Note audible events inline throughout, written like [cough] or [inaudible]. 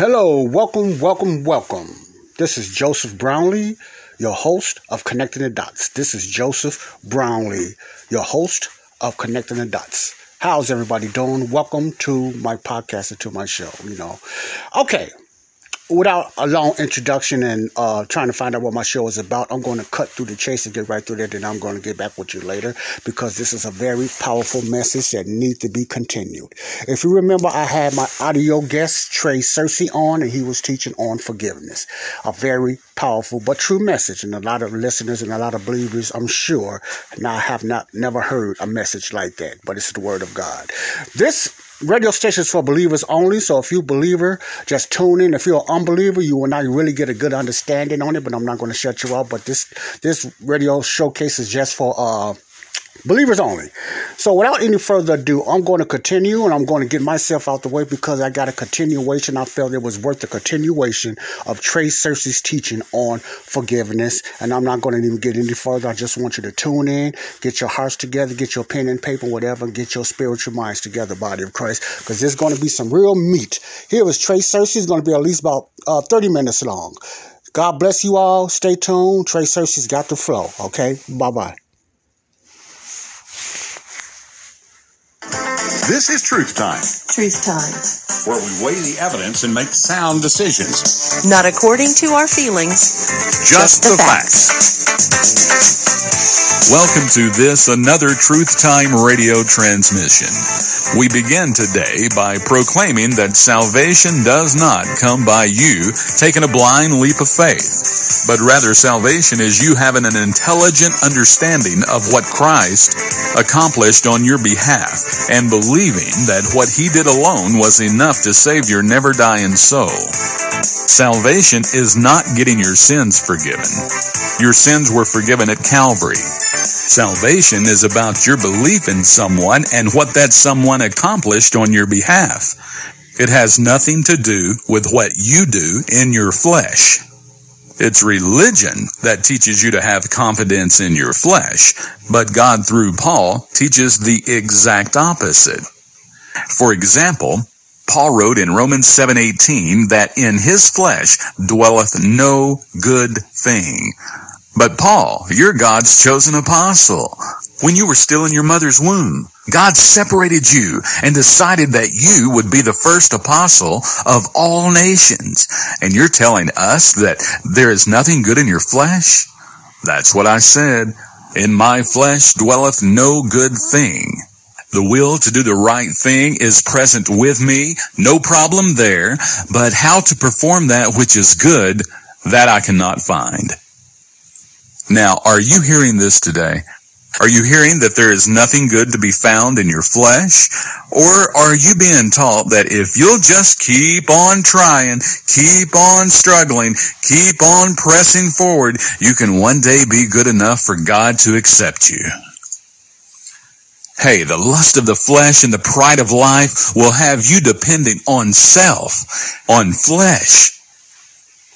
Hello, welcome, welcome, welcome. This is Joseph Brownlee, your host of Connecting the Dots. This is Joseph Brownlee, your host of Connecting the Dots. How's everybody doing? Welcome to my podcast and to my show, you know. Okay, without a long introduction and uh, trying to find out what my show is about, I'm going to cut through the chase and get right through there. Then I'm going to get back with you later because this is a very powerful message that needs to be continued. If you remember, I had my audio guest Trey Cercy on, and he was teaching on forgiveness. A very powerful but true message, and a lot of listeners and a lot of believers, I'm sure, now have not never heard a message like that. But it's the word of God. This radio stations for believers only. So if you believer, just tune in. If you're an unbeliever, you will not really get a good understanding on it. But I'm not going to shut you out. But this this radio showcase is just for uh Believers only. So without any further ado, I'm going to continue and I'm going to get myself out the way because I got a continuation. I felt it was worth the continuation of Trey Cercy's teaching on forgiveness. And I'm not going to even get any further. I just want you to tune in, get your hearts together, get your pen and paper, whatever, and get your spiritual minds together, body of Christ, because there's going to be some real meat. Here is Trey Cercy. It's going to be at least about uh, 30 minutes long. God bless you all. Stay tuned. Trey Cercy's got the flow. Okay. Bye bye. This is Truth Time, Truth Time. where we weigh the evidence and make sound decisions. Not according to our feelings, Just, the, facts. Welcome to this another Truth Time radio transmission. We begin today by proclaiming that salvation does not come by you taking a blind leap of faith, but rather salvation is you having an intelligent understanding of what Christ accomplished on your behalf and believing that what he did alone was enough to save your never dying soul. Salvation is not getting your sins forgiven. Your sins were forgiven at Calvary. Salvation is about your belief in someone and what that someone accomplished on your behalf. It has nothing to do with what you do in your flesh. It's religion that teaches you to have confidence in your flesh, but God through Paul teaches the exact opposite. For example, Paul wrote in Romans 7:18 that in his flesh dwelleth no good thing. But Paul, you're God's chosen apostle. When you were still in your mother's womb, God separated you and decided that you would be the first apostle of all nations. And you're telling us that there is nothing good in your flesh? That's what I said. In my flesh dwelleth no good thing. The will to do the right thing is present with me, no problem there, but how to perform that which is good, that I cannot find. Now, are you hearing this today? Are you hearing that there is nothing good to be found in your flesh? Or are you being taught that if you'll just keep on trying, keep on struggling, keep on pressing forward, you can one day be good enough for God to accept you? Hey, the lust of the flesh and the pride of life will have you dependent on self, on flesh.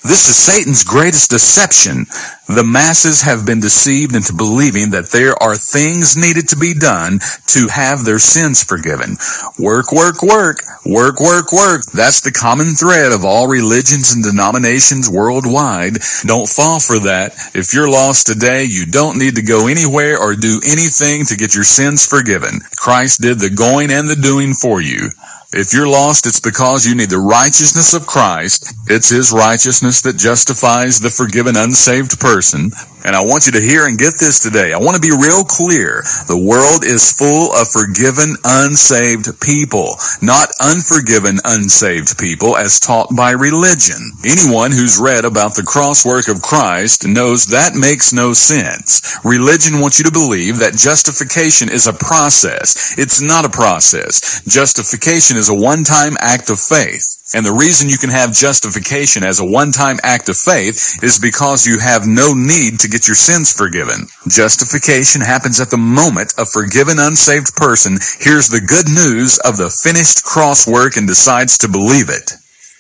This is Satan's greatest deception. The masses have been deceived into believing that there are things needed to be done to have their sins forgiven. Work, work, work, work, work, work. That's the common thread of all religions and denominations worldwide. Don't fall for that. If you're lost today, you don't need to go anywhere or do anything to get your sins forgiven. Christ did the going and the doing for you. If you're lost, it's because you need the righteousness of Christ. It's His righteousness that justifies the forgiven unsaved person. And I want you to hear and get this today. I want to be real clear. The world is full of forgiven unsaved people, not unforgiven unsaved people as taught by religion. Anyone who's read about the cross work of Christ knows that makes no sense. Religion wants you to believe that justification is a process. It's not a process. Justification is a one-time act of faith. And the reason you can have justification as a one-time act of faith is because you have no need to get your sins forgiven. Justification happens at the moment a forgiven unsaved person hears the good news of the finished cross work and decides to believe it.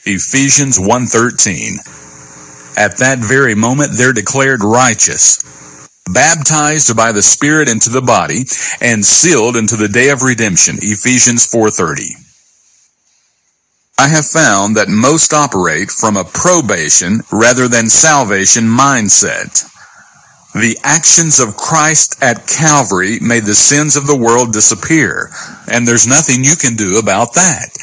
Ephesians 1:13. At that very moment they're declared righteous, baptized by the Spirit into the body, and sealed into the day of redemption. Ephesians 4:30. I have found that most operate from a probation rather than salvation mindset. The actions of Christ at Calvary made the sins of the world disappear, and there's nothing you can do about that.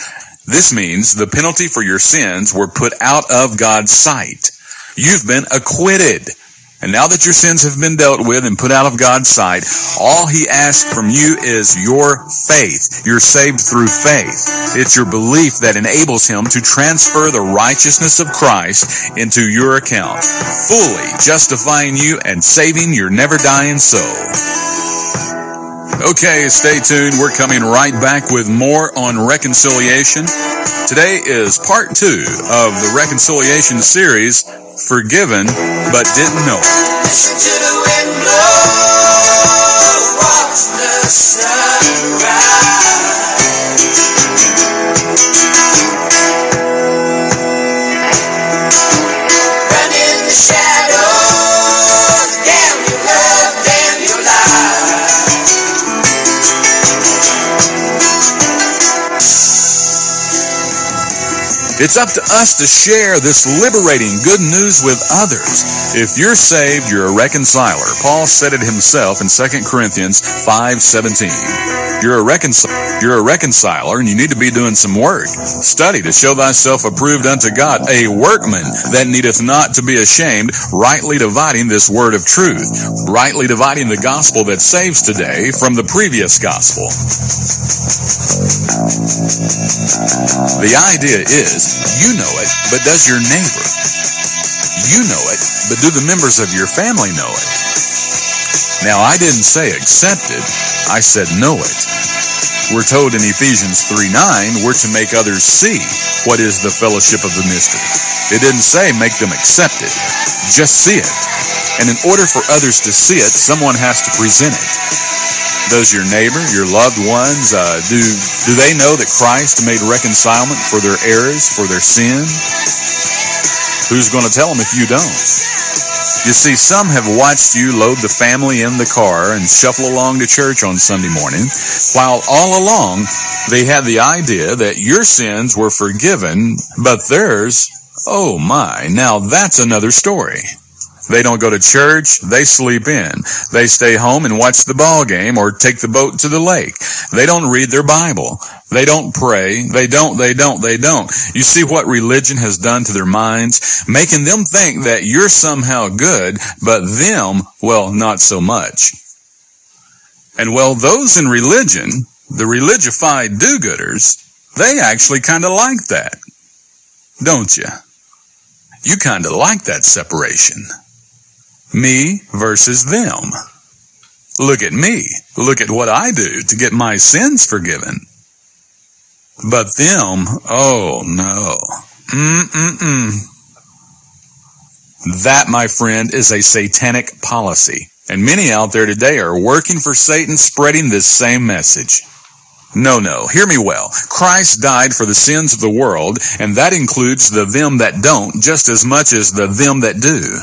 This means the penalty for your sins were put out of God's sight. You've been acquitted. And now that your sins have been dealt with and put out of God's sight, all he asks from you is your faith. You're saved through faith. It's your belief that enables him to transfer the righteousness of Christ into your account, fully justifying you and saving your never dying soul. Okay, stay tuned. We're coming right back with more on reconciliation. Today is part two of the reconciliation series, Forgiven but Didn't Know. Listen to the wind blow, watch the sun rise. It's up to us to share this liberating good news with others. If you're saved, you're a reconciler. Paul said it himself in 2 Corinthians 5:17. You're a reconcil- you're a reconciler and you need to be doing some work. Study to show thyself approved unto God, a workman that needeth not to be ashamed, rightly dividing this word of truth, rightly dividing the gospel that saves today from the previous gospel. The idea is, you know it, but does your neighbor? You know it, but do the members of your family know it? Now, I didn't say accepted, I said know it. We're told in Ephesians 3 9, we're to make others see what is the fellowship of the mystery. It didn't say make them accept it, just see it. And in order for others to see it, someone has to present it. Does your neighbor, your loved ones, uh, do do they know that Christ made reconcilement for their errors, for their sin? Who's going to tell them if you don't? You see, some have watched you load the family in the car and shuffle along to church on Sunday morning, while all along they had the idea that your sins were forgiven, but theirs, oh my, now that's another story. They don't go to church, they sleep in. They stay home and watch the ball game or take the boat to the lake. They don't read their Bible. They don't pray. They don't, they don't, they don't. You see what religion has done to their minds? Making them think that you're somehow good, but them, well, not so much. And well, those in religion, the religified do-gooders, they actually kind of like that. Don't you? You kind of like that separation. Me versus them. Look at me. Look at what I do to get my sins forgiven. But them, oh no. Mm-mm-mm. That, my friend, is a satanic policy. And many out there today are working for Satan spreading this same message. No, no, hear me well. Christ died for the sins of the world, and that includes the them that don't just as much as the them that do.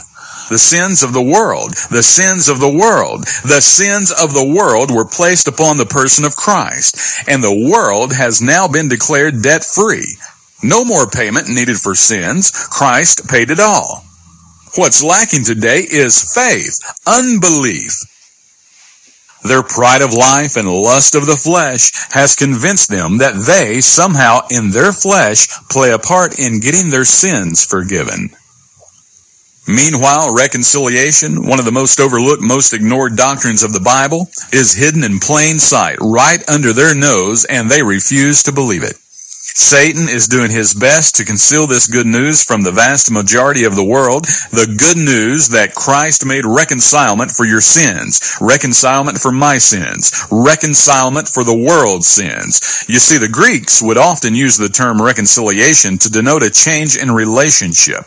The sins of the world, the sins of the world, the sins of the world were placed upon the person of Christ, and the world has now been declared debt free. No more payment needed for sins. Christ paid it all. What's lacking today is faith, unbelief. Their pride of life and lust of the flesh has convinced them that they somehow in their flesh play a part in getting their sins forgiven. Meanwhile, reconciliation, one of the most overlooked, most ignored doctrines of the Bible, is hidden in plain sight, right under their nose, and they refuse to believe it. Satan is doing his best to conceal this good news from the vast majority of the world. The good news that Christ made reconcilement for your sins, reconcilement for my sins, reconcilement for the world's sins. You see, the Greeks would often use the term reconciliation to denote a change in relationship,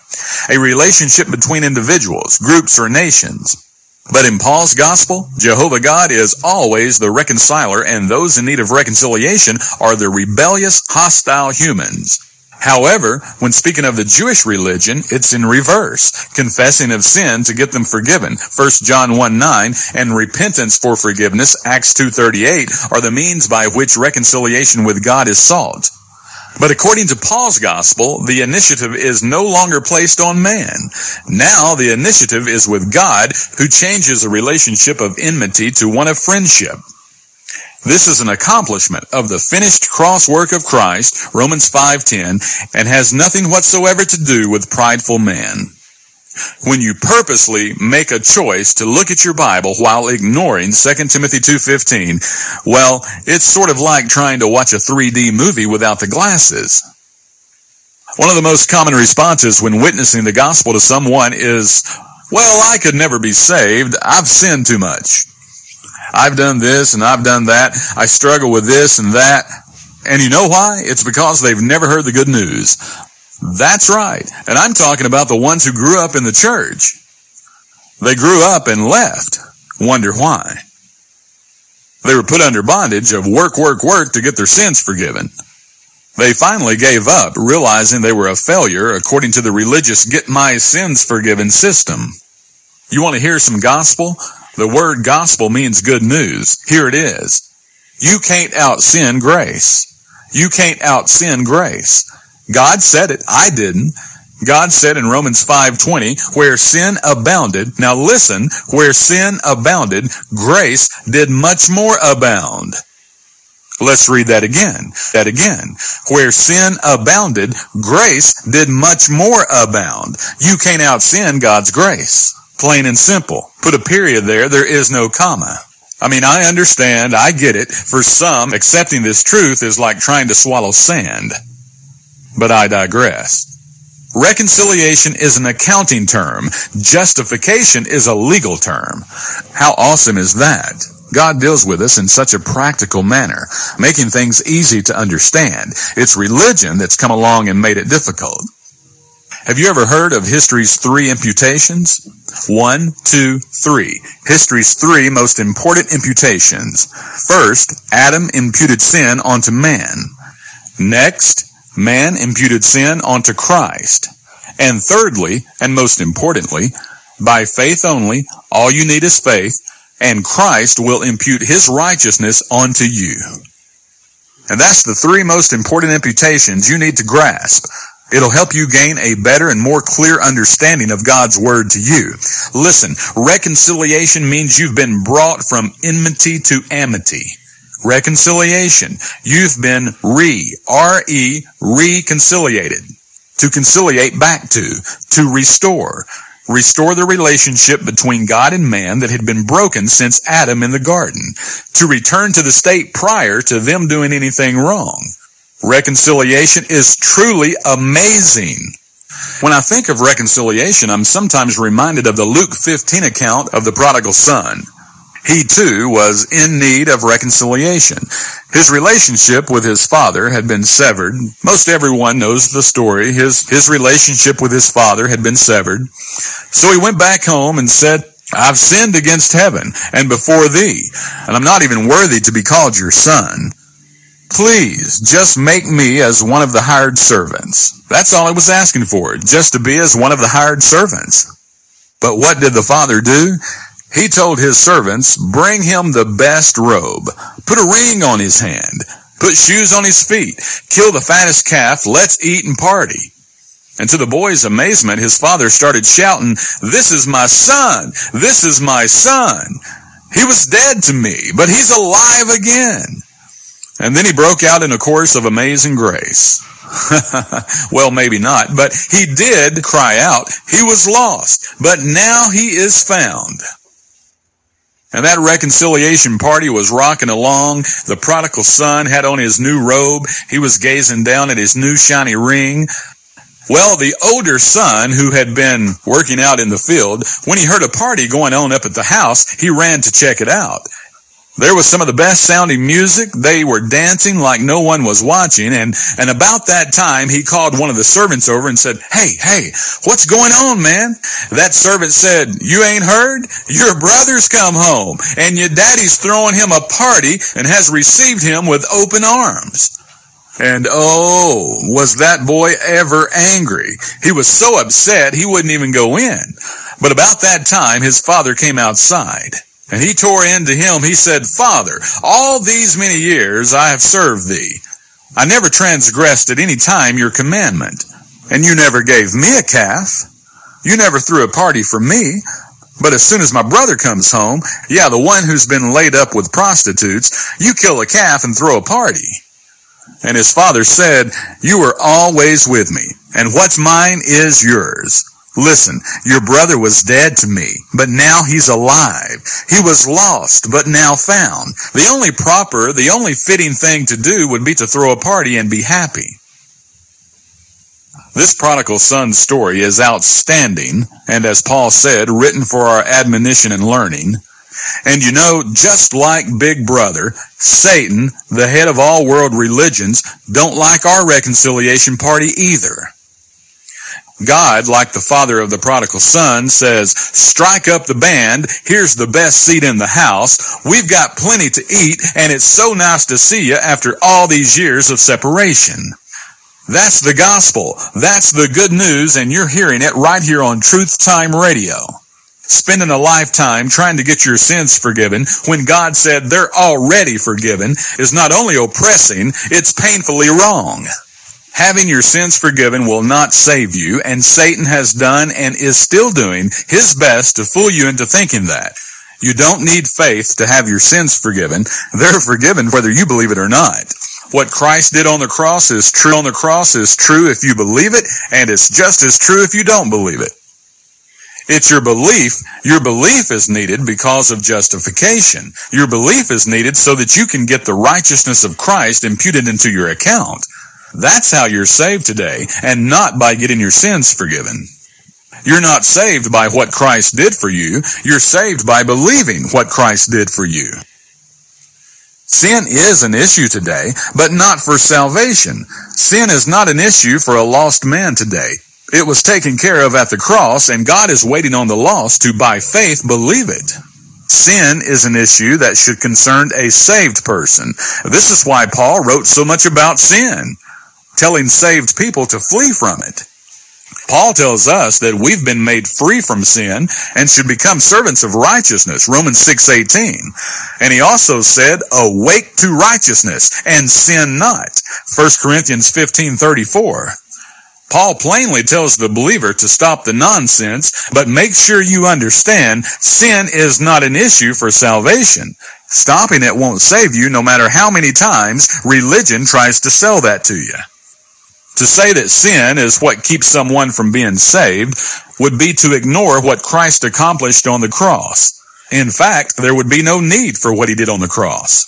a relationship between individuals, groups, or nations. But in Paul's gospel, Jehovah God is always the reconciler, and those in need of reconciliation are the rebellious, hostile humans. However, when speaking of the Jewish religion, it's in reverse, confessing of sin to get them forgiven, 1 John 1 9, and repentance for forgiveness, Acts 2.38, are the means by which reconciliation with God is sought. But according to Paul's gospel, the initiative is no longer placed on man. Now the initiative is with God, who changes a relationship of enmity to one of friendship. This is an accomplishment of the finished cross work of Christ, Romans 5:10, and has nothing whatsoever to do with prideful man. When you purposely make a choice to look at your Bible while ignoring 2 Timothy 2:15, well, it's sort of like trying to watch a 3D movie without the glasses. One of the most common responses when witnessing the gospel to someone is, well, I could never be saved. I've sinned too much. I've done this and I've done that. I struggle with this and that. And you know why? It's because they've never heard the good news. That's right. And I'm talking about the ones who grew up in the church. They grew up and left. Wonder why? They were put under bondage of work, work, work to get their sins forgiven. They finally gave up, realizing they were a failure according to the religious get my sins forgiven system. You want to hear some gospel? The word gospel means good news. Here it is. You can't out sin grace. You can't out sin grace. God said it. I didn't. God said in Romans 5:20, where sin abounded, now listen, where sin abounded, grace did much more abound. Let's read that again. That again. Where sin abounded, grace did much more abound. You can't out sin God's grace. Plain and simple. Put a period there. There is no comma. I mean, I understand. I get it. For some, accepting this truth is like trying to swallow sand. But I digress. Reconciliation is an accounting term. Justification is a legal term. How awesome is that? God deals with us in such a practical manner, making things easy to understand. It's religion that's come along and made it difficult. Have you ever heard of history's three imputations? One, two, three. History's three most important imputations. First, Adam imputed sin onto man. Next, man imputed sin onto Christ. And thirdly, and most importantly, by faith only, all you need is faith, and Christ will impute his righteousness onto you. And that's the three most important imputations you need to grasp. It'll help you gain a better and more clear understanding of God's word to you. Listen, reconciliation means you've been brought from enmity to amity. Reconciliation. You've been re, R-E, reconciliated. To conciliate back to, to restore. Restore the relationship between God and man that had been broken since Adam in the garden. To return to the state prior to them doing anything wrong. Reconciliation is truly amazing. When I think of reconciliation, I'm sometimes reminded of the Luke 15 account of the prodigal son. He too was in need of reconciliation. His relationship with his father had been severed. Most everyone knows the story. His, his relationship with his father had been severed. So he went back home and said, I've sinned against heaven and before thee, and I'm not even worthy to be called your son. Please, just make me as one of the hired servants. That's all I was asking for, just to be as one of the hired servants. But what did the father do? He told his servants, bring him the best robe, put a ring on his hand, put shoes on his feet, kill the fattest calf, let's eat and party. And to the boy's amazement, his father started shouting, this is my son, this is my son. He was dead to me, but he's alive again. And then he broke out in a chorus of amazing grace. [laughs] well, maybe not, but he did cry out. He was lost, but now he is found. And that reconciliation party was rocking along. The prodigal son had on his new robe. He was gazing down at his new shiny ring. Well, the older son, who had been working out in the field, when he heard a party going on up at the house, he ran to check it out. There was some of the best sounding music. They were dancing like no one was watching. And, and about that time, he called one of the servants over and said, Hey, hey, what's going on, man? That servant said, You ain't heard? Your brother's come home and your daddy's throwing him a party and has received him with open arms. And oh, was that boy ever angry? He was so upset he wouldn't even go in. But about that time, his father came outside. And he tore into him. He said, Father, all these many years I have served thee. I never transgressed at any time your commandment, and you never gave me a calf. You never threw a party for me. But as soon as my brother comes home, yeah, the one who's been laid up with prostitutes, you kill a calf and throw a party. And his father said, You were always with me, and what's mine is yours. Listen, your brother was dead to me, but now he's alive. He was lost, but now found. The only proper, the only fitting thing to do would be to throw a party and be happy. This prodigal son story is outstanding, and as Paul said, written for our admonition and learning. And you know, just like Big Brother, Satan, the head of all world religions, don't like our reconciliation party either. God, like the father of the prodigal son, says, strike up the band, here's the best seat in the house, we've got plenty to eat, and it's so nice to see you after all these years of separation. That's the gospel. That's the good news, and you're hearing it right here on Truth Time Radio. Spending a lifetime trying to get your sins forgiven when God said they're already forgiven is not only oppressing, it's painfully wrong. Having your sins forgiven will not save you, and Satan has done and is still doing his best to fool you into thinking that. You don't need faith to have your sins forgiven. They're forgiven whether you believe it or not. What Christ did on the cross is true on the cross is true if you believe it, and it's just as true if you don't believe it. It's your belief. Your belief is needed because of justification. Your belief is needed so that you can get the righteousness of Christ imputed into your account. That's how you're saved today, and not by getting your sins forgiven. You're not saved by what Christ did for you. You're saved by believing what Christ did for you. Sin is an issue today, but not for salvation. Sin is not an issue for a lost man today. It was taken care of at the cross, and God is waiting on the lost to, by faith, believe it. Sin is an issue that should concern a saved person. This is why Paul wrote so much about sin, telling saved people to flee from it. Paul tells us that we've been made free from sin and should become servants of righteousness, Romans 6:18. And he also said, "Awake to righteousness and sin not," 1 Corinthians 15:34. Paul plainly tells the believer to stop the nonsense, but make sure you understand sin is not an issue for salvation. Stopping it won't save you no matter how many times religion tries to sell that to you. To say that sin is what keeps someone from being saved would be to ignore what Christ accomplished on the cross. In fact, there would be no need for what he did on the cross.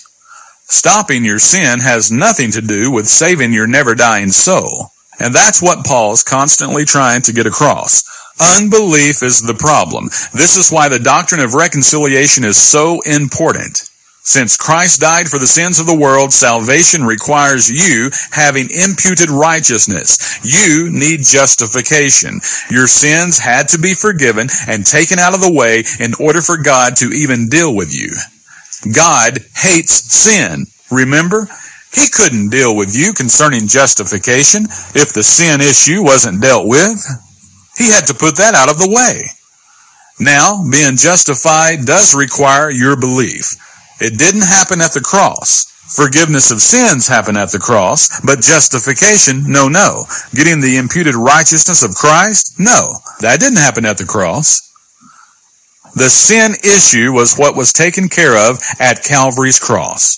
Stopping your sin has nothing to do with saving your never dying soul. And that's what Paul's constantly trying to get across. Unbelief is the problem. This is why the doctrine of reconciliation is so important. Since Christ died for the sins of the world, salvation requires you having imputed righteousness. You need justification. Your sins had to be forgiven and taken out of the way in order for God to even deal with you. God hates sin. Remember? He couldn't deal with you concerning justification if the sin issue wasn't dealt with. He had to put that out of the way. Now, being justified does require your belief. It didn't happen at the cross. Forgiveness of sins happened at the cross, but justification, no, no. Getting the imputed righteousness of Christ, no. That didn't happen at the cross. The sin issue was what was taken care of at Calvary's cross.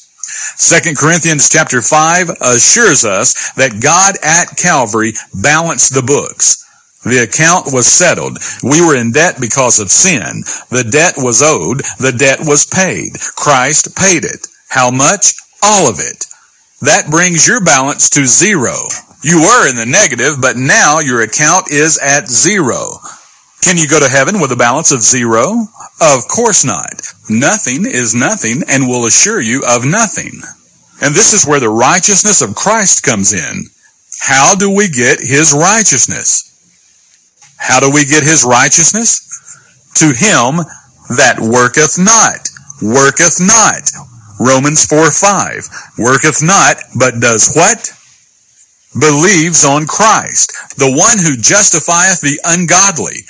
2 Corinthians chapter 5 assures us that God at Calvary balanced the books. The account was settled. We were in debt because of sin. The debt was owed. The debt was paid. Christ paid it. How much? All of it. That brings your balance to zero. You were in the negative, but now your account is at zero. Can you go to heaven with a balance of zero? Of course not. Nothing is nothing and will assure you of nothing. And this is where the righteousness of Christ comes in. How do we get his righteousness? How do we get his righteousness? To him that worketh not, worketh not. Romans 4 5. Worketh not, but does what? Believes on Christ, the one who justifieth the ungodly.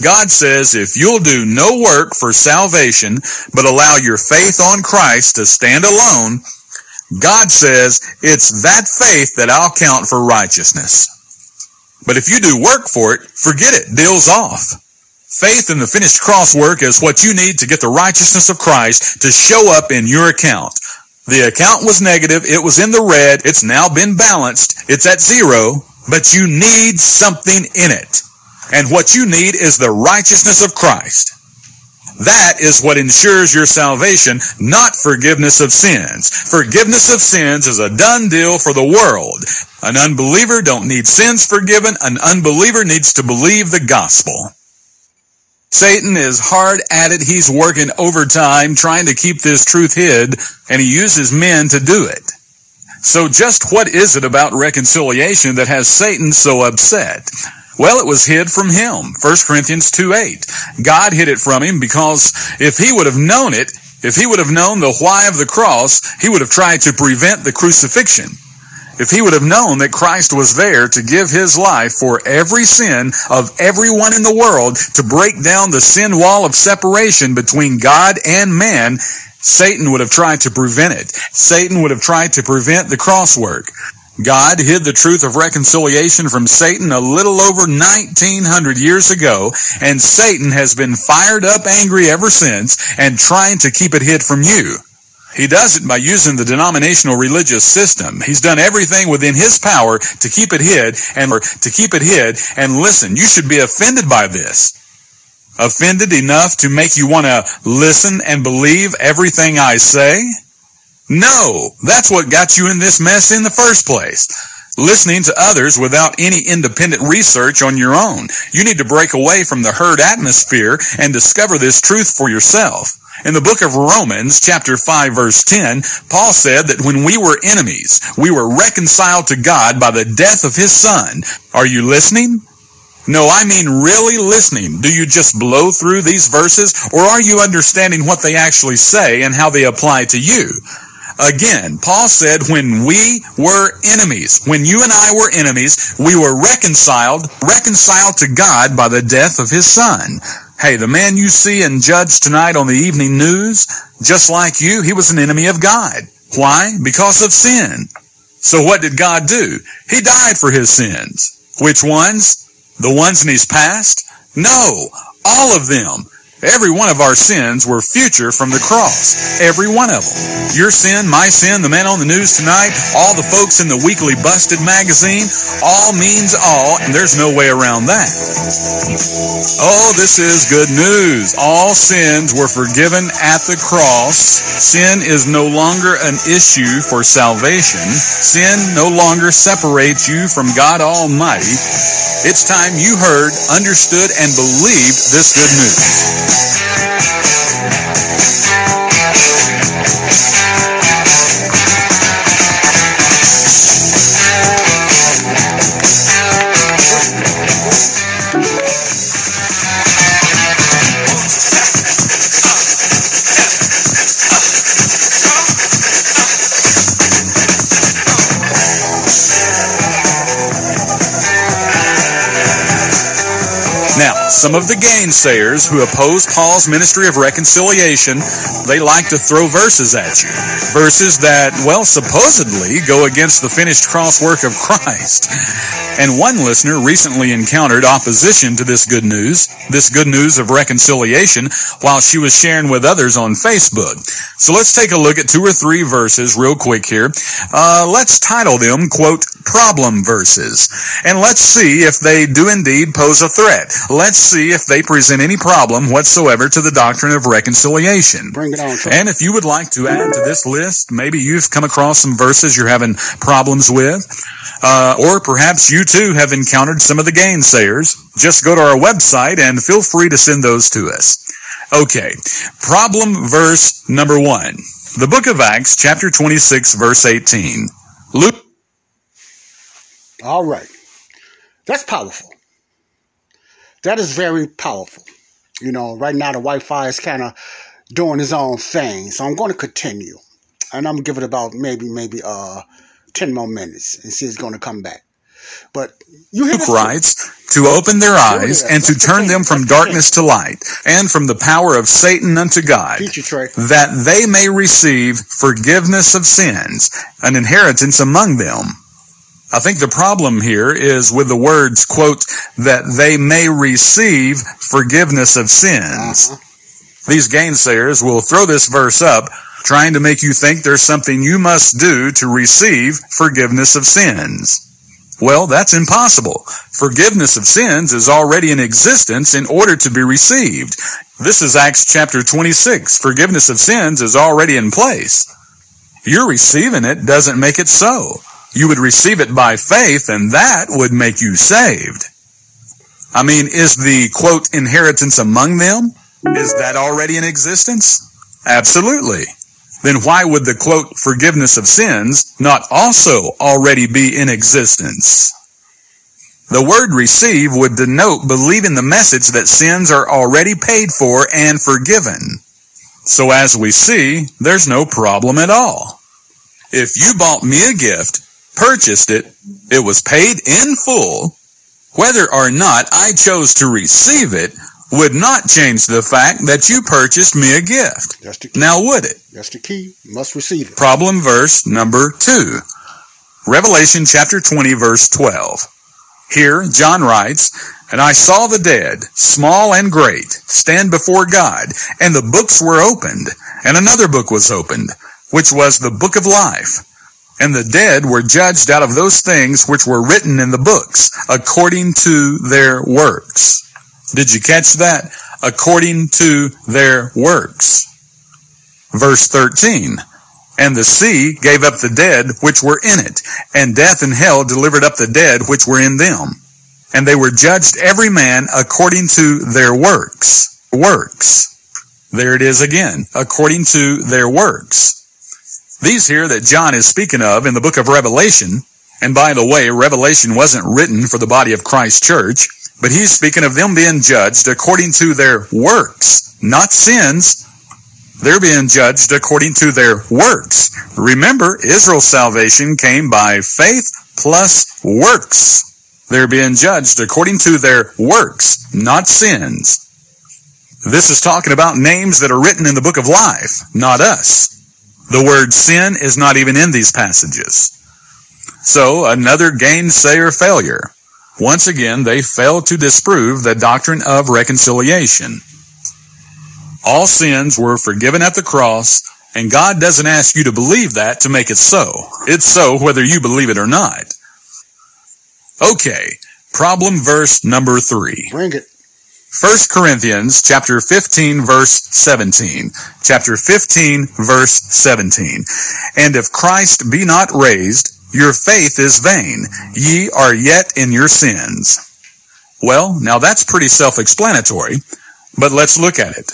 God says if you'll do no work for salvation, but allow your faith on Christ to stand alone, God says it's that faith that I'll count for righteousness. But if you do work for it, forget it. Deal's off. Faith in the finished cross work is what you need to get the righteousness of Christ to show up in your account. The account was negative. It was in the red. It's now been balanced. It's at zero, but you need something in it. And what you need is the righteousness of Christ. That is what ensures your salvation, not forgiveness of sins. Forgiveness of sins is a done deal for the world. An unbeliever don't need sins forgiven. An unbeliever needs to believe the gospel. Satan is hard at it. He's working overtime trying to keep this truth hid, and he uses men to do it. So just what is it about reconciliation that has Satan so upset? Well, it was hid from him. 1 Corinthians 2 8. God hid it from him because if he would have known it, if he would have known the why of the cross, he would have tried to prevent the crucifixion. If he would have known that Christ was there to give his life for every sin of everyone in the world to break down the sin wall of separation between God and man, Satan would have tried to prevent it. Satan would have tried to prevent the cross work. God hid the truth of reconciliation from Satan a little over 1900 years ago, and Satan has been fired up angry ever since and trying to keep it hid from you. He does it by using the denominational religious system. He's done everything within his power to keep it hid and to keep it hid. And listen, you should be offended by this. Offended enough to make you want to listen and believe everything I say? No, that's what got you in this mess in the first place. Listening to others without any independent research on your own. You need to break away from the herd atmosphere and discover this truth for yourself. In the book of Romans, chapter 5, verse 10, Paul said that when we were enemies, we were reconciled to God by the death of his son. Are you listening? No, I mean really listening. Do you just blow through these verses, or are you understanding what they actually say and how they apply to you? Again, Paul said when we were enemies, when you and I were enemies, we were reconciled, reconciled to God by the death of his son. Hey, the man you see and judge tonight on the evening news, just like you, he was an enemy of God. Why? Because of sin. So what did God do? He died for his sins. Which ones? The ones in his past? No, all of them. Every one of our sins were future from the cross. Every one of them. Your sin, my sin, the man on the news tonight, all the folks in the weekly Busted magazine, all means all, and there's no way around that. Oh, this is good news. All sins were forgiven at the cross. Sin is no longer an issue for salvation. Sin no longer separates you from God Almighty. It's time you heard, understood, and believed this good news. Now, some of the gainsayers who oppose Paul's ministry of reconciliation, they like to throw verses at you. Verses that, well, supposedly go against the finished cross work of Christ. And one listener recently encountered opposition to this good news, this good news of reconciliation, while she was sharing with others on Facebook. So let's take a look at two or three verses real quick here. Uh, let's title them, quote, problem verses. And let's see if they do indeed pose a threat. Let's see if they present any problem whatsoever to the doctrine of reconciliation. Bring it on. And if you would like to add to this list, maybe you've come across some verses you're having problems with, uh, or perhaps you too have encountered some of the gainsayers, just go to our website and feel free to send those to us. Okay, problem verse number one. The book of Acts, chapter 26, verse 18. Luke All right. That's powerful. That is very powerful. You know, right now the Wi-Fi is kind of doing its own thing, so I'm going to continue, and I'm gonna give it about maybe maybe uh ten more minutes and see if it's going to come back. But you Luke writes, to open their eyes and to turn them from darkness to light and from the power of Satan unto God, Teach you, Trey. that they may receive forgiveness of sins, an inheritance among them. I think the problem here is with the words, quote, that they may receive forgiveness of sins. Uh-huh. These gainsayers will throw this verse up trying to make you think there's something you must do to receive forgiveness of sins. Well, that's impossible. Forgiveness of sins is already in existence in order to be received. This is Acts chapter 26. Forgiveness of sins is already in place. You're receiving it doesn't make it so. You would receive it by faith and that would make you saved. I mean, is the quote inheritance among them? Is that already in existence? Absolutely. Then why would the quote forgiveness of sins not also already be in existence? The word receive would denote believing the message that sins are already paid for and forgiven. So as we see, there's no problem at all. If you bought me a gift, purchased it, it was paid in full, whether or not I chose to receive it would not change the fact that you purchased me a gift. That's the key. Now would it? That's the key. You must receive it. Problem verse number two. Revelation chapter 20 verse 12. Here, John writes, And I saw the dead, small and great, stand before God, and the books were opened, and another book was opened, which was the book of life. And the dead were judged out of those things which were written in the books, according to their works. Did you catch that? According to their works. Verse 13. And the sea gave up the dead which were in it, and death and hell delivered up the dead which were in them. And they were judged every man according to their works. Works. There it is again. According to their works. These here that John is speaking of in the book of Revelation, and by the way, Revelation wasn't written for the body of Christ church, but he's speaking of them being judged according to their works, not sins. They're being judged according to their works. Remember, Israel's salvation came by faith plus works. They're being judged according to their works, not sins. This is talking about names that are written in the book of life, not us. The word sin is not even in these passages. So, another gainsayer failure. Once again, they failed to disprove the doctrine of reconciliation. All sins were forgiven at the cross, and God doesn't ask you to believe that to make it so. It's so whether you believe it or not. Okay, problem verse number three. Bring it. 1 Corinthians chapter 15 verse 17. Chapter 15 verse 17. And if Christ be not raised, your faith is vain. Ye are yet in your sins. Well, now that's pretty self-explanatory, but let's look at it.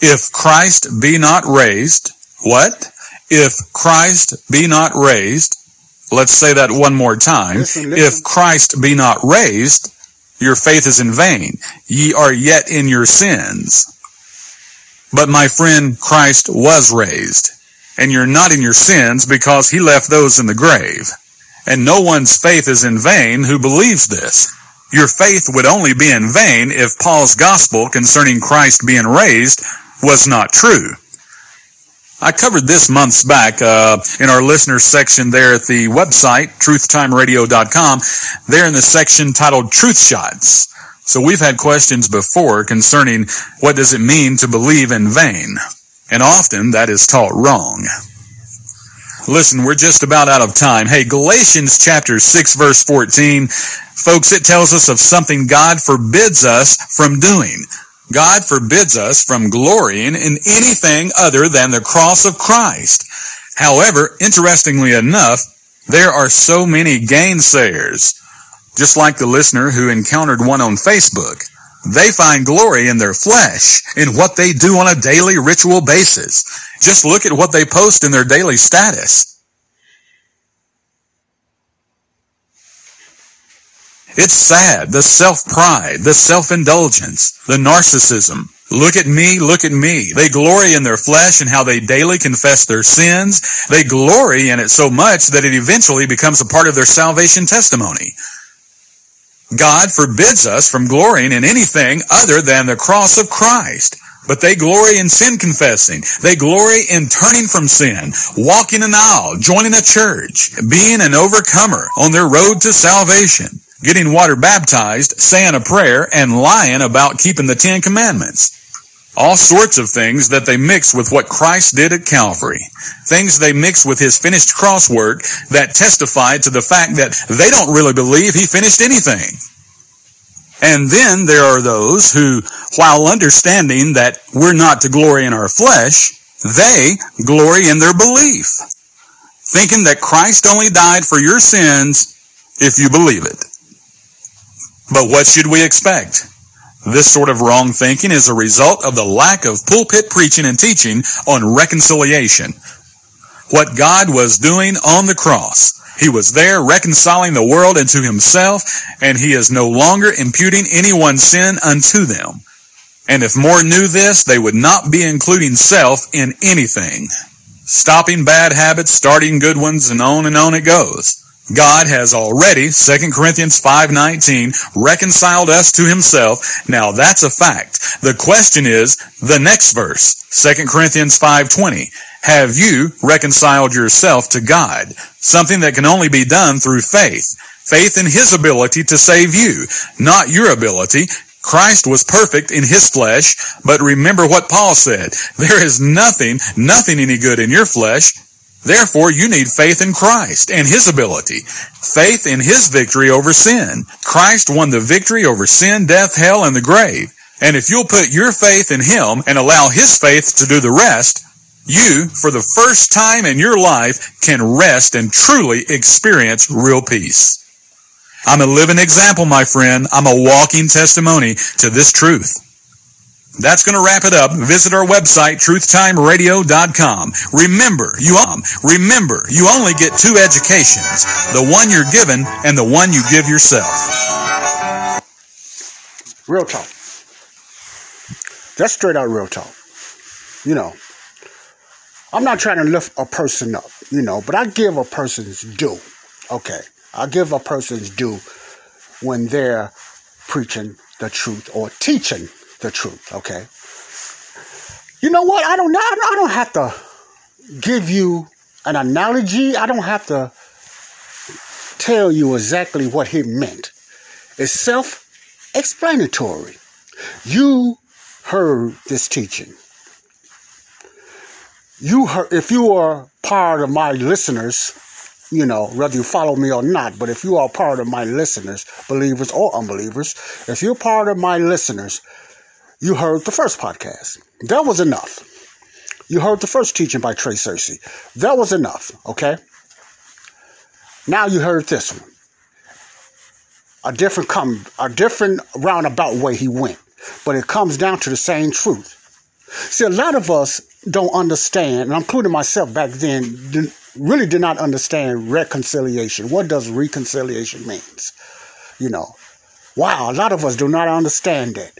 If Christ be not raised, what? If Christ be not raised, let's say that one more time. Listen, listen. If Christ be not raised, your faith is in vain. Ye are yet in your sins. But my friend, Christ was raised, and you're not in your sins because he left those in the grave. And no one's faith is in vain who believes this. Your faith would only be in vain if Paul's gospel concerning Christ being raised was not true. I covered this months back uh, in our listeners section there at the website, truthtimeradio.com, there in the section titled Truth Shots. So we've had questions before concerning what does it mean to believe in vain? And often that is taught wrong. Listen, we're just about out of time. Hey, Galatians chapter 6 verse 14, folks, it tells us of something God forbids us from doing. God forbids us from glorying in anything other than the cross of Christ. However, interestingly enough, there are so many gainsayers, just like the listener who encountered one on Facebook. They find glory in their flesh, in what they do on a daily ritual basis. Just look at what they post in their daily status. It's sad. The self-pride, the self-indulgence, the narcissism. Look at me, look at me. They glory in their flesh and how they daily confess their sins. They glory in it so much that it eventually becomes a part of their salvation testimony. God forbids us from glorying in anything other than the cross of Christ. But they glory in sin confessing. They glory in turning from sin, walking an aisle, joining a church, being an overcomer on their road to salvation, getting water baptized, saying a prayer, and lying about keeping the Ten Commandments. All sorts of things that they mix with what Christ did at Calvary. Things they mix with his finished cross work that testify to the fact that they don't really believe he finished anything. And then there are those who, while understanding that we're not to glory in our flesh, they glory in their belief, thinking that Christ only died for your sins if you believe it. But what should we expect? This sort of wrong thinking is a result of the lack of pulpit preaching and teaching on reconciliation. What God was doing on the cross. He was there reconciling the world into himself, and he is no longer imputing anyone's sin unto them. And if more knew this, they would not be including self in anything. Stopping bad habits, starting good ones, and on and on it goes. God has already, 2 Corinthians 5.19, reconciled us to himself. Now that's a fact. The question is, the next verse, 2 Corinthians 5.20. Have you reconciled yourself to God? Something that can only be done through faith. Faith in his ability to save you, not your ability. Christ was perfect in his flesh, but remember what Paul said. There is nothing, nothing any good in your flesh. Therefore, you need faith in Christ and His ability. Faith in His victory over sin. Christ won the victory over sin, death, hell, and the grave. And if you'll put your faith in Him and allow His faith to do the rest, you, for the first time in your life, can rest and truly experience real peace. I'm a living example, my friend. I'm a walking testimony to this truth. That's going to wrap it up. Visit our website, truthtimeradio.com. Remember, you um, remember, you only get two educations, the one you're given and the one you give yourself. Real talk. That's straight out real talk. You know, I'm not trying to lift a person up, you know, but I give a person's due. Okay. I give a person's due when they're preaching the truth or teaching the truth. Okay. You know what? I don't. I don't have to give you an analogy. I don't have to tell you exactly what he meant. It's self-explanatory. You heard this teaching. You heard. If you are part of my listeners, you know, whether you follow me or not, but if you are part of my listeners, believers or unbelievers, if you're part of my listeners, you heard the first podcast. That was enough. You heard the first teaching by Trey Cercy. That was enough, okay? Now you heard this one. A different come a different roundabout way he went. But it comes down to the same truth. See, a lot of us don't understand, and including myself back then, really did not understand reconciliation. What does reconciliation means? You know. Wow, a lot of us do not understand that.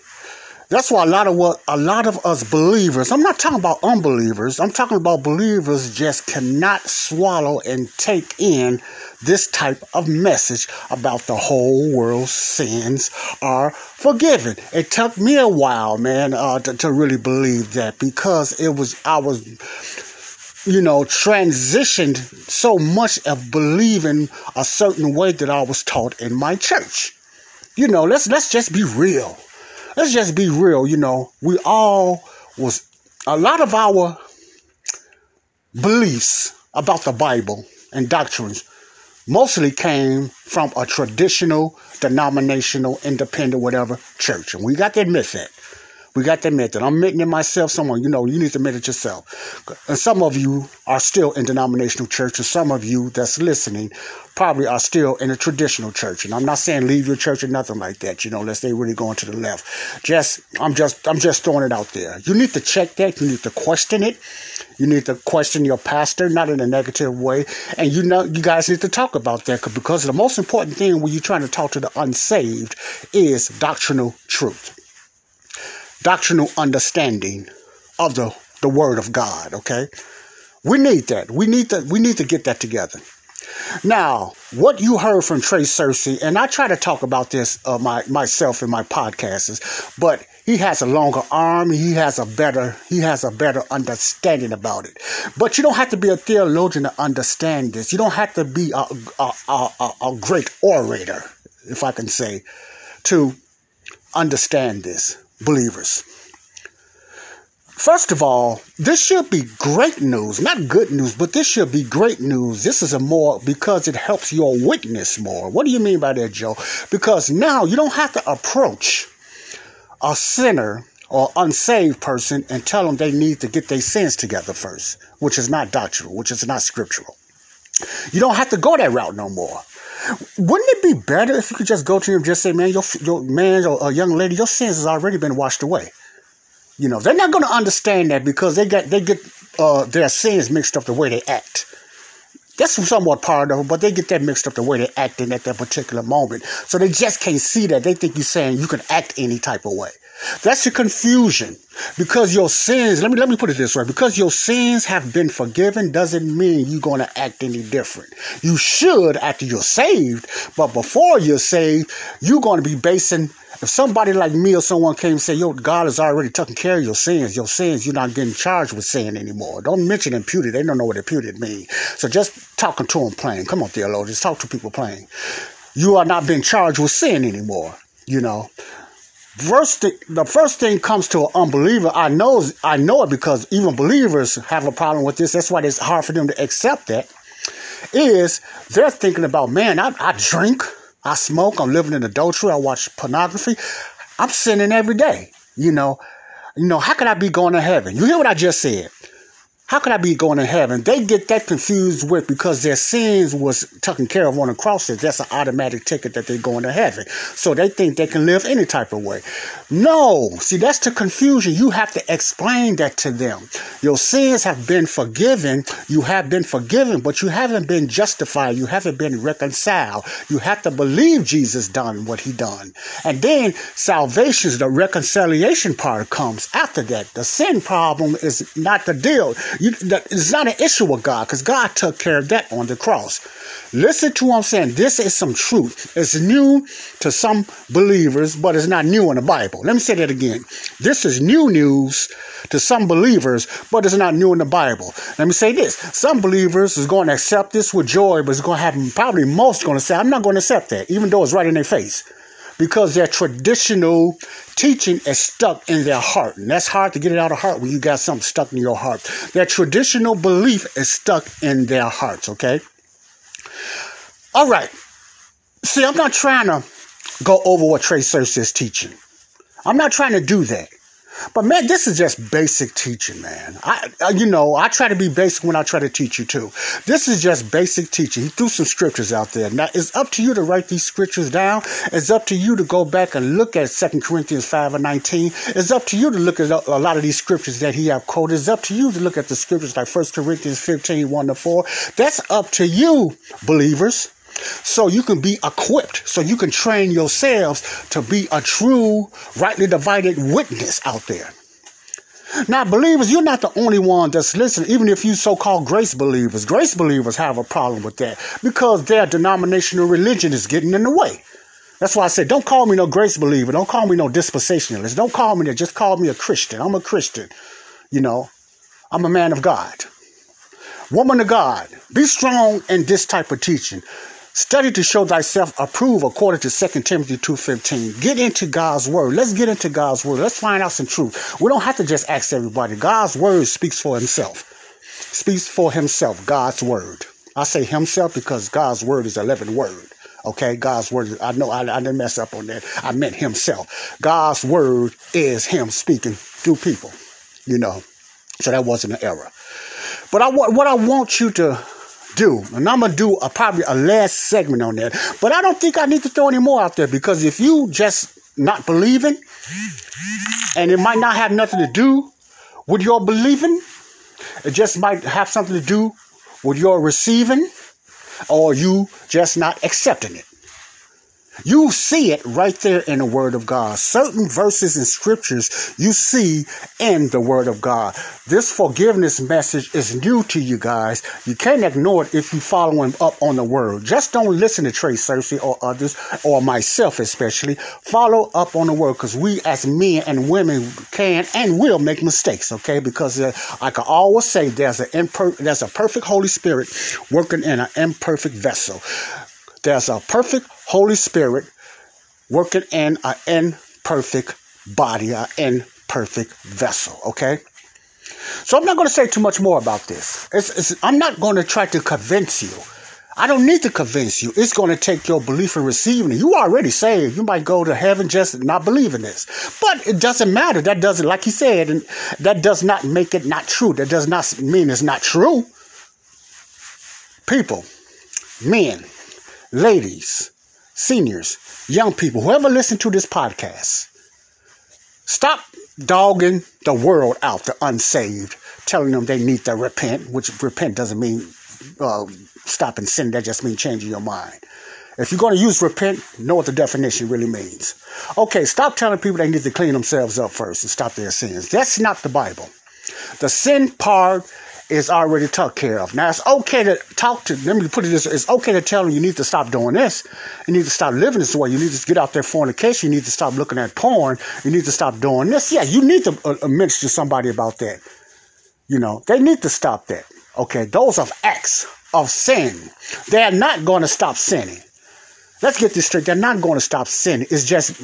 That's why a lot of what a lot of us believers, I'm not talking about unbelievers, I'm talking about believers just cannot swallow and take in this type of message about the whole world's sins are forgiven. It took me a while, man, uh, to, to really believe that because it was I was you know, transitioned so much of believing a certain way that I was taught in my church. You know, let's let's just be real let's just be real, you know, we all was a lot of our beliefs about the Bible and doctrines mostly came from a traditional, denominational, independent, whatever church. And we got to admit that. We got that method. I'm admitting it myself. Someone, you know, you need to admit it yourself. And some of you are still in denominational church, and some of you that's listening probably are still in a traditional church. And I'm not saying leave your church or nothing like that, you know, unless they really going to the left. Just I'm just I'm just throwing it out there. You need to check that. You need to question it. You need to question your pastor, not in a negative way. And you know, you guys need to talk about that because the most important thing when you're trying to talk to the unsaved is doctrinal truth doctrinal understanding of the, the word of God, okay? We need that. We need to we need to get that together. Now, what you heard from Trey Cercy, and I try to talk about this uh, my, myself in my podcasts, but he has a longer arm. He has a better he has a better understanding about it. But you don't have to be a theologian to understand this. You don't have to be a, a, a, a great orator, if I can say, to understand this, believers. First of all, this should be great news, not good news, but this should be great news. This is a more because it helps your witness more. What do you mean by that, Joe? Because now you don't have to approach a sinner or unsaved person and tell them they need to get their sins together first, which is not doctrinal, which is not scriptural. You don't have to go that route no more. Wouldn't it be better if you could just go to him and just say, man, your, your man or, or young lady, your sins has already been washed away. You know, they're not going to understand that because they get they get uh, their sins mixed up the way they act. That's somewhat part of it, but they get that mixed up the way they're acting at that particular moment. So they just can't see that. They think you're saying you can act any type of way. That's your confusion. Because your sins, let me let me put it this way, because your sins have been forgiven doesn't mean you're going to act any different. You should after you're saved, but before you're saved, you're going to be basing if somebody like me or someone came and said, Yo, God has already taken care of your sins, your sins, you're not getting charged with sin anymore. Don't mention imputed. They don't know what imputed means. So just talking to them plain. Come on, theologians, talk to people plain. You are not being charged with sin anymore, you know. First the first thing comes to an unbeliever. I know, I know it because even believers have a problem with this. That's why it's hard for them to accept that. Is they're thinking about, man, I, I drink, I smoke, I'm living in adultery, I watch pornography, I'm sinning every day. You know, you know, how could I be going to heaven? You hear what I just said? How could I be going to heaven? They get that confused with because their sins was taken care of on the cross. That's an automatic ticket that they're going to heaven. So they think they can live any type of way. No, see, that's the confusion. You have to explain that to them. Your sins have been forgiven. You have been forgiven, but you haven't been justified. You haven't been reconciled. You have to believe Jesus done what he done. And then salvation, the reconciliation part comes after that. The sin problem is not the deal. You, it's not an issue with God because God took care of that on the cross. Listen to what I'm saying. This is some truth. It's new to some believers, but it's not new in the Bible. Let me say that again. This is new news to some believers, but it's not new in the Bible. Let me say this. Some believers is going to accept this with joy, but it's going to happen. probably most going to say, I'm not going to accept that, even though it's right in their face because their traditional teaching is stuck in their heart. And that's hard to get it out of heart when you got something stuck in your heart. Their traditional belief is stuck in their hearts, okay? All right. See, I'm not trying to go over what Trey Cercy is teaching. I'm not trying to do that. But man, this is just basic teaching, man. I, I, you know, I try to be basic when I try to teach you too. This is just basic teaching. He threw some scriptures out there. Now, it's up to you to write these scriptures down. It's up to you to go back and look at Second Corinthians 5 and 19. It's up to you to look at a lot of these scriptures that he have quoted. It's up to you to look at the scriptures like First Corinthians 15, 1 to 4. That's up to you, believers so you can be equipped, so you can train yourselves to be a true, rightly divided witness out there. Now, believers, you're not the only one that's listening, even if you so called grace believers. Grace believers have a problem with that because their denominational religion is getting in the way. That's why I said, don't call me no grace believer. Don't call me no dispensationalist. Don't call me that. Just call me a Christian. I'm a Christian. You know, I'm a man of God. Woman of God. Be strong in this type of teaching. Study to show thyself approved according to 2 Timothy 2.15. Get into God's word. Let's get into God's word. Let's find out some truth. We don't have to just ask everybody. God's word speaks for himself. Speaks for himself. God's word. I say himself because God's word is a living word. Okay, God's word. I know I, I didn't mess up on that. I meant himself. God's word is him speaking through people. You know, so that wasn't an error. But I, what I want you to do. And I'm gonna do a, probably a last segment on that. But I don't think I need to throw any more out there because if you just not believing, and it might not have nothing to do with your believing, it just might have something to do with your receiving, or you just not accepting it. You see it right there in the Word of God. Certain verses and scriptures you see in the Word of God. This forgiveness message is new to you guys. You can't ignore it if you following up on the Word. Just don't listen to Trey Cercy or others or myself especially. Follow up on the Word because we as men and women can and will make mistakes. Okay, because uh, I can always say there's a imper- there's a perfect Holy Spirit working in an imperfect vessel. There's a perfect Holy Spirit working in an imperfect body, an imperfect vessel. Okay? So I'm not going to say too much more about this. It's, it's, I'm not going to try to convince you. I don't need to convince you. It's going to take your belief in receiving it. You already saved. You might go to heaven just not believing this. But it doesn't matter. That doesn't, like he said, and that does not make it not true. That does not mean it's not true. People, men, ladies, seniors, young people, whoever listen to this podcast, stop dogging the world out, the unsaved, telling them they need to repent, which repent doesn't mean uh, stopping sin, that just means changing your mind. If you're going to use repent, know what the definition really means. Okay, stop telling people they need to clean themselves up first and stop their sins. That's not the Bible. The sin part is already took care of. Now it's okay to talk to. Let me put it this: It's okay to tell them you need to stop doing this. You need to stop living this way. You need to get out there fornication. You need to stop looking at porn. You need to stop doing this. Yeah, you need to uh, mention to somebody about that. You know, they need to stop that. Okay, those are acts of sin. They are not going to stop sinning. Let's get this straight. They're not going to stop sinning. It's just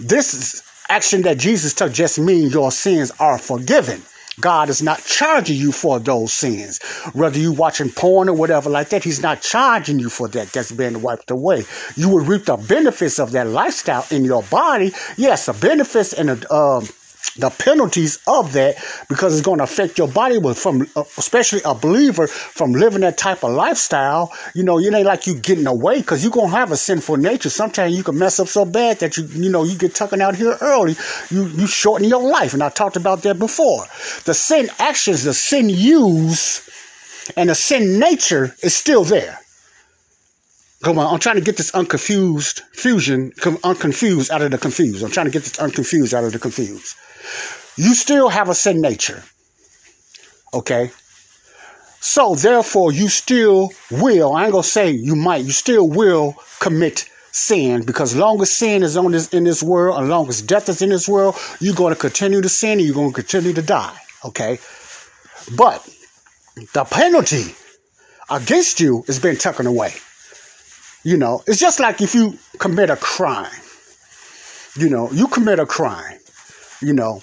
this action that Jesus took just means your sins are forgiven. God is not charging you for those sins. Whether you watching porn or whatever like that, He's not charging you for that. That's been wiped away. You will reap the benefits of that lifestyle in your body. Yes, the benefits and the um, the penalties of that because it's going to affect your body with from uh, especially a believer from living that type of lifestyle. You know it ain't like you getting away because you're going to have a sinful nature. Sometimes you can mess up so bad that you you know you get tucking out here early. You you shorten your life and i talked about that before. The sin actions the sin use and the sin nature is still there. Come on, I'm trying to get this unconfused fusion, unconfused out of the confused. I'm trying to get this unconfused out of the confused. You still have a sin nature. Okay? So therefore, you still will, I ain't gonna say you might, you still will commit sin because long as sin is on this in this world, and long as death is in this world, you're gonna continue to sin and you're gonna continue to die. Okay? But the penalty against you is being taken away. You know, it's just like if you commit a crime. You know, you commit a crime, you know,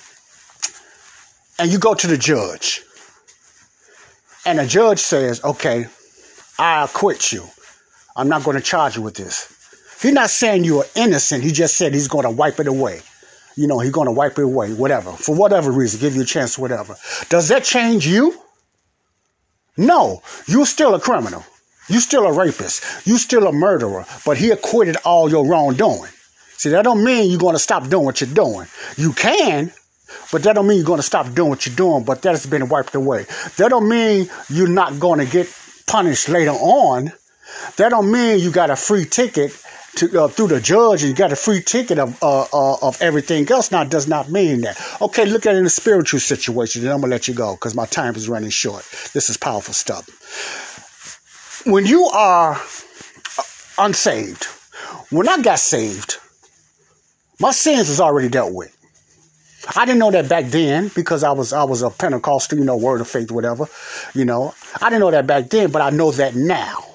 and you go to the judge. And the judge says, okay, I acquit you. I'm not going to charge you with this. He's not saying you are innocent. He just said he's going to wipe it away. You know, he's going to wipe it away, whatever, for whatever reason, give you a chance, whatever. Does that change you? No, you're still a criminal. You're still a rapist. You're still a murderer. But he acquitted all your wrongdoing. See, that don't mean you're going to stop doing what you're doing. You can, but that don't mean you're going to stop doing what you're doing. But that has been wiped away. That don't mean you're not going to get punished later on. That don't mean you got a free ticket to, uh, through the judge and you got a free ticket of uh, uh, of everything else. Now it does not mean that. Okay, look at it in a spiritual situation, and I'm gonna let you go because my time is running short. This is powerful stuff when you are unsaved, when I got saved, my sins is already dealt with. I didn't know that back then because I was I was a Pentecostal, you know, word of faith, whatever. You know, I didn't know that back then, but I know that now.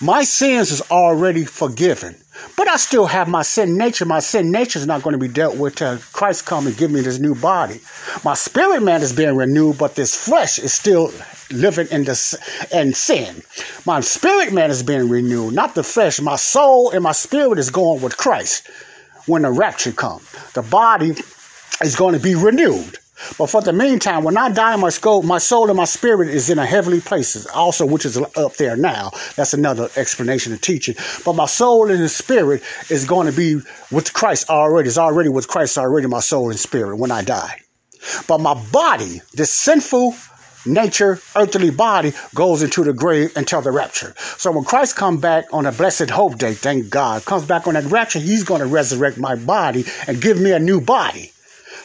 My sins is already forgiven. But I still have my sin nature. My sin nature is not going to be dealt with till Christ come and give me this new body. My spirit man is being renewed, but this flesh is still living in the in sin. My spirit man is being renewed, not the flesh. My soul and my spirit is going with Christ when the rapture comes. The body is going to be renewed. But for the meantime, when I die, my soul, my soul and my spirit is in a heavenly places, also which is up there now. That's another explanation of teaching. But my soul and the spirit is going to be with Christ already. It's already with Christ already, my soul and spirit when I die. But my body, this sinful nature, earthly body goes into the grave until the rapture. So when Christ come back on a blessed hope day, thank God, comes back on that rapture, he's going to resurrect my body and give me a new body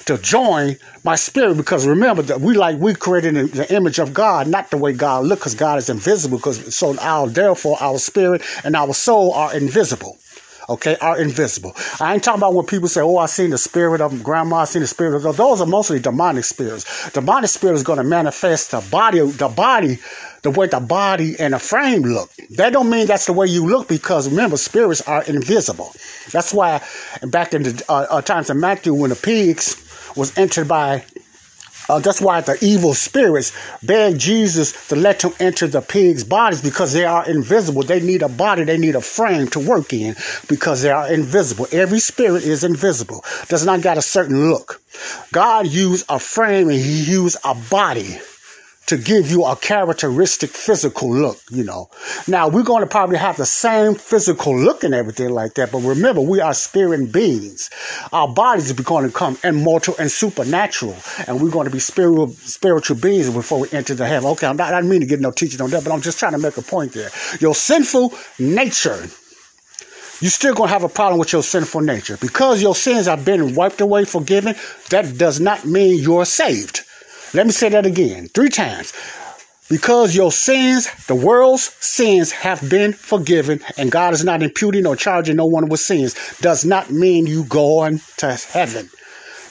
to join my spirit because remember that we like we created in the image of God, not the way God look, because God is invisible. Because so our therefore our spirit and our soul are invisible. Okay, are invisible. I ain't talking about when people say, "Oh, I seen the spirit of grandma, I seen the spirit of." Those are mostly demonic spirits. Demonic spirit is going to manifest the body, the body, the way the body and the frame look. That don't mean that's the way you look because remember, spirits are invisible. That's why back in the uh, uh, times of Matthew, when the pigs was entered by uh, that's why the evil spirits begged Jesus to let them enter the pigs' bodies because they are invisible. They need a body, they need a frame to work in because they are invisible. Every spirit is invisible, does not got a certain look. God used a frame and He used a body to give you a characteristic physical look, you know. Now, we're going to probably have the same physical look and everything like that, but remember, we are spirit beings. Our bodies are going to come immortal and supernatural, and we're going to be spiritual, spiritual beings before we enter the heaven. Okay, I'm not, I didn't mean to get no teaching on that, but I'm just trying to make a point there. Your sinful nature, you're still going to have a problem with your sinful nature. Because your sins have been wiped away, forgiven, that does not mean you're saved. Let me say that again, three times. Because your sins, the world's sins, have been forgiven, and God is not imputing or charging no one with sins, does not mean you going to heaven.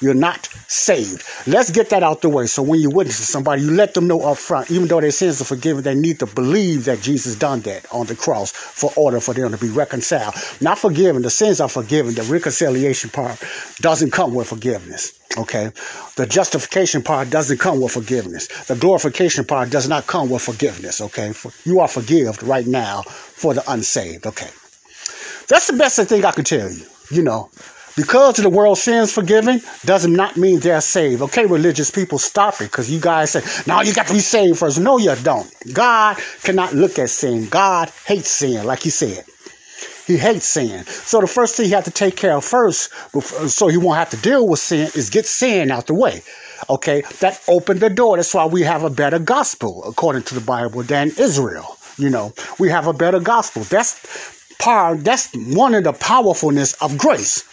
You're not saved. Let's get that out the way. So when you witness to somebody, you let them know up front, even though their sins are forgiven, they need to believe that Jesus done that on the cross for order for them to be reconciled. Not forgiven. The sins are forgiven. The reconciliation part doesn't come with forgiveness. Okay. The justification part doesn't come with forgiveness. The glorification part does not come with forgiveness. Okay. You are forgiven right now for the unsaved. Okay. That's the best thing I can tell you. You know, because of the world sins forgiven does not mean they're saved. Okay, religious people, stop it because you guys say, no, you got to be saved first. No, you don't. God cannot look at sin. God hates sin, like he said. He hates sin. So the first thing he had to take care of first, so he won't have to deal with sin, is get sin out the way. Okay, that opened the door. That's why we have a better gospel, according to the Bible, than Israel. You know, we have a better gospel. That's part. That's one of the powerfulness of grace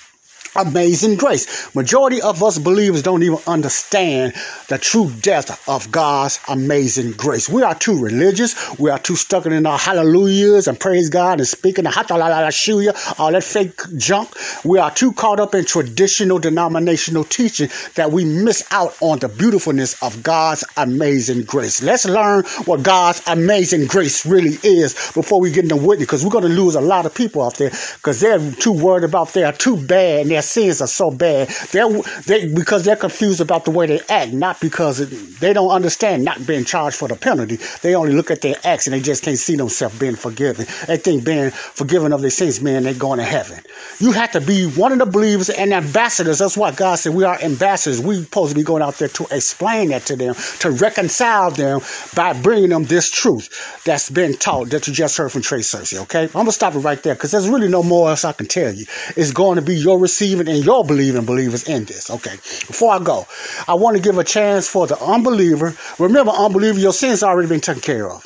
amazing grace. Majority of us believers don't even understand the true depth of God's amazing grace. We are too religious. We are too stuck in our hallelujahs and praise God and speaking the hallelujah, all that fake junk. We are too caught up in traditional denominational teaching that we miss out on the beautifulness of God's amazing grace. Let's learn what God's amazing grace really is before we get into witness because we're going to lose a lot of people out there because they're too worried about they're too bad and their sins are so bad. They're they because they're confused about the way they act, not because it, they don't understand not being charged for the penalty. They only look at their acts and they just can't see themselves being forgiven. They think being forgiven of their sins, man, they're going to heaven. You have to be one of the believers and ambassadors. That's why God said we are ambassadors. We're supposed to be going out there to explain that to them, to reconcile them by bringing them this truth that's been taught that you just heard from Trey Cercy. Okay, I'm gonna stop it right there because there's really no more else I can tell you. It's going to be your receiving and your believing believers in this. Okay, before I go, I want to give a chance for the unbeliever. Remember, unbeliever, your sins already been taken care of.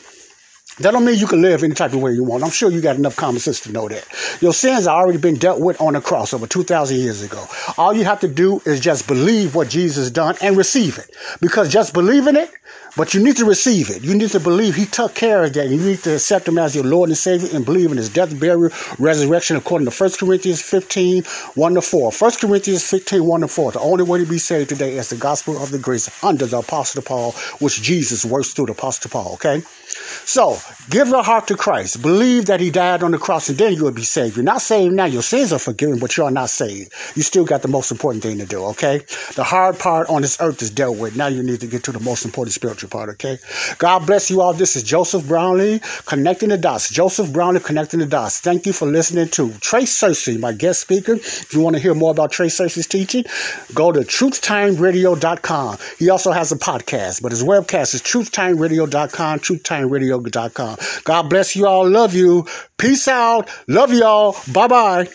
That don't mean you can live any type of way you want. I'm sure you got enough common sense to know that. Your sins have already been dealt with on the cross over 2,000 years ago. All you have to do is just believe what Jesus done and receive it. Because just believing it, but you need to receive it. You need to believe he took care of that. You need to accept him as your Lord and Savior and believe in his death, burial, resurrection according to 1 Corinthians 15, 1 to 4. 1 Corinthians 15, 1 to 4. The only way to be saved today is the gospel of the grace under the Apostle Paul, which Jesus works through the Apostle Paul, okay? So, give your heart to Christ. Believe that he died on the cross and then you will be saved. You're not saved now. Your sins are forgiven, but you are not saved. You still got the most important thing to do, okay? The hard part on this earth is dealt with. Now you need to get to the most important spiritual part, okay? God bless you all. This is Joseph Brownlee, Connecting the Dots. Joseph Brownlee, Connecting the Dots. Thank you for listening to Trey Cercy, my guest speaker. If you want to hear more about Trey Cercy's teaching, go to truthtimeradio.com. He also has a podcast, but his webcast is truthtimeradio.com, truthtimeradio.com. God bless you all. Love you. Peace out. Love y'all. Bye bye.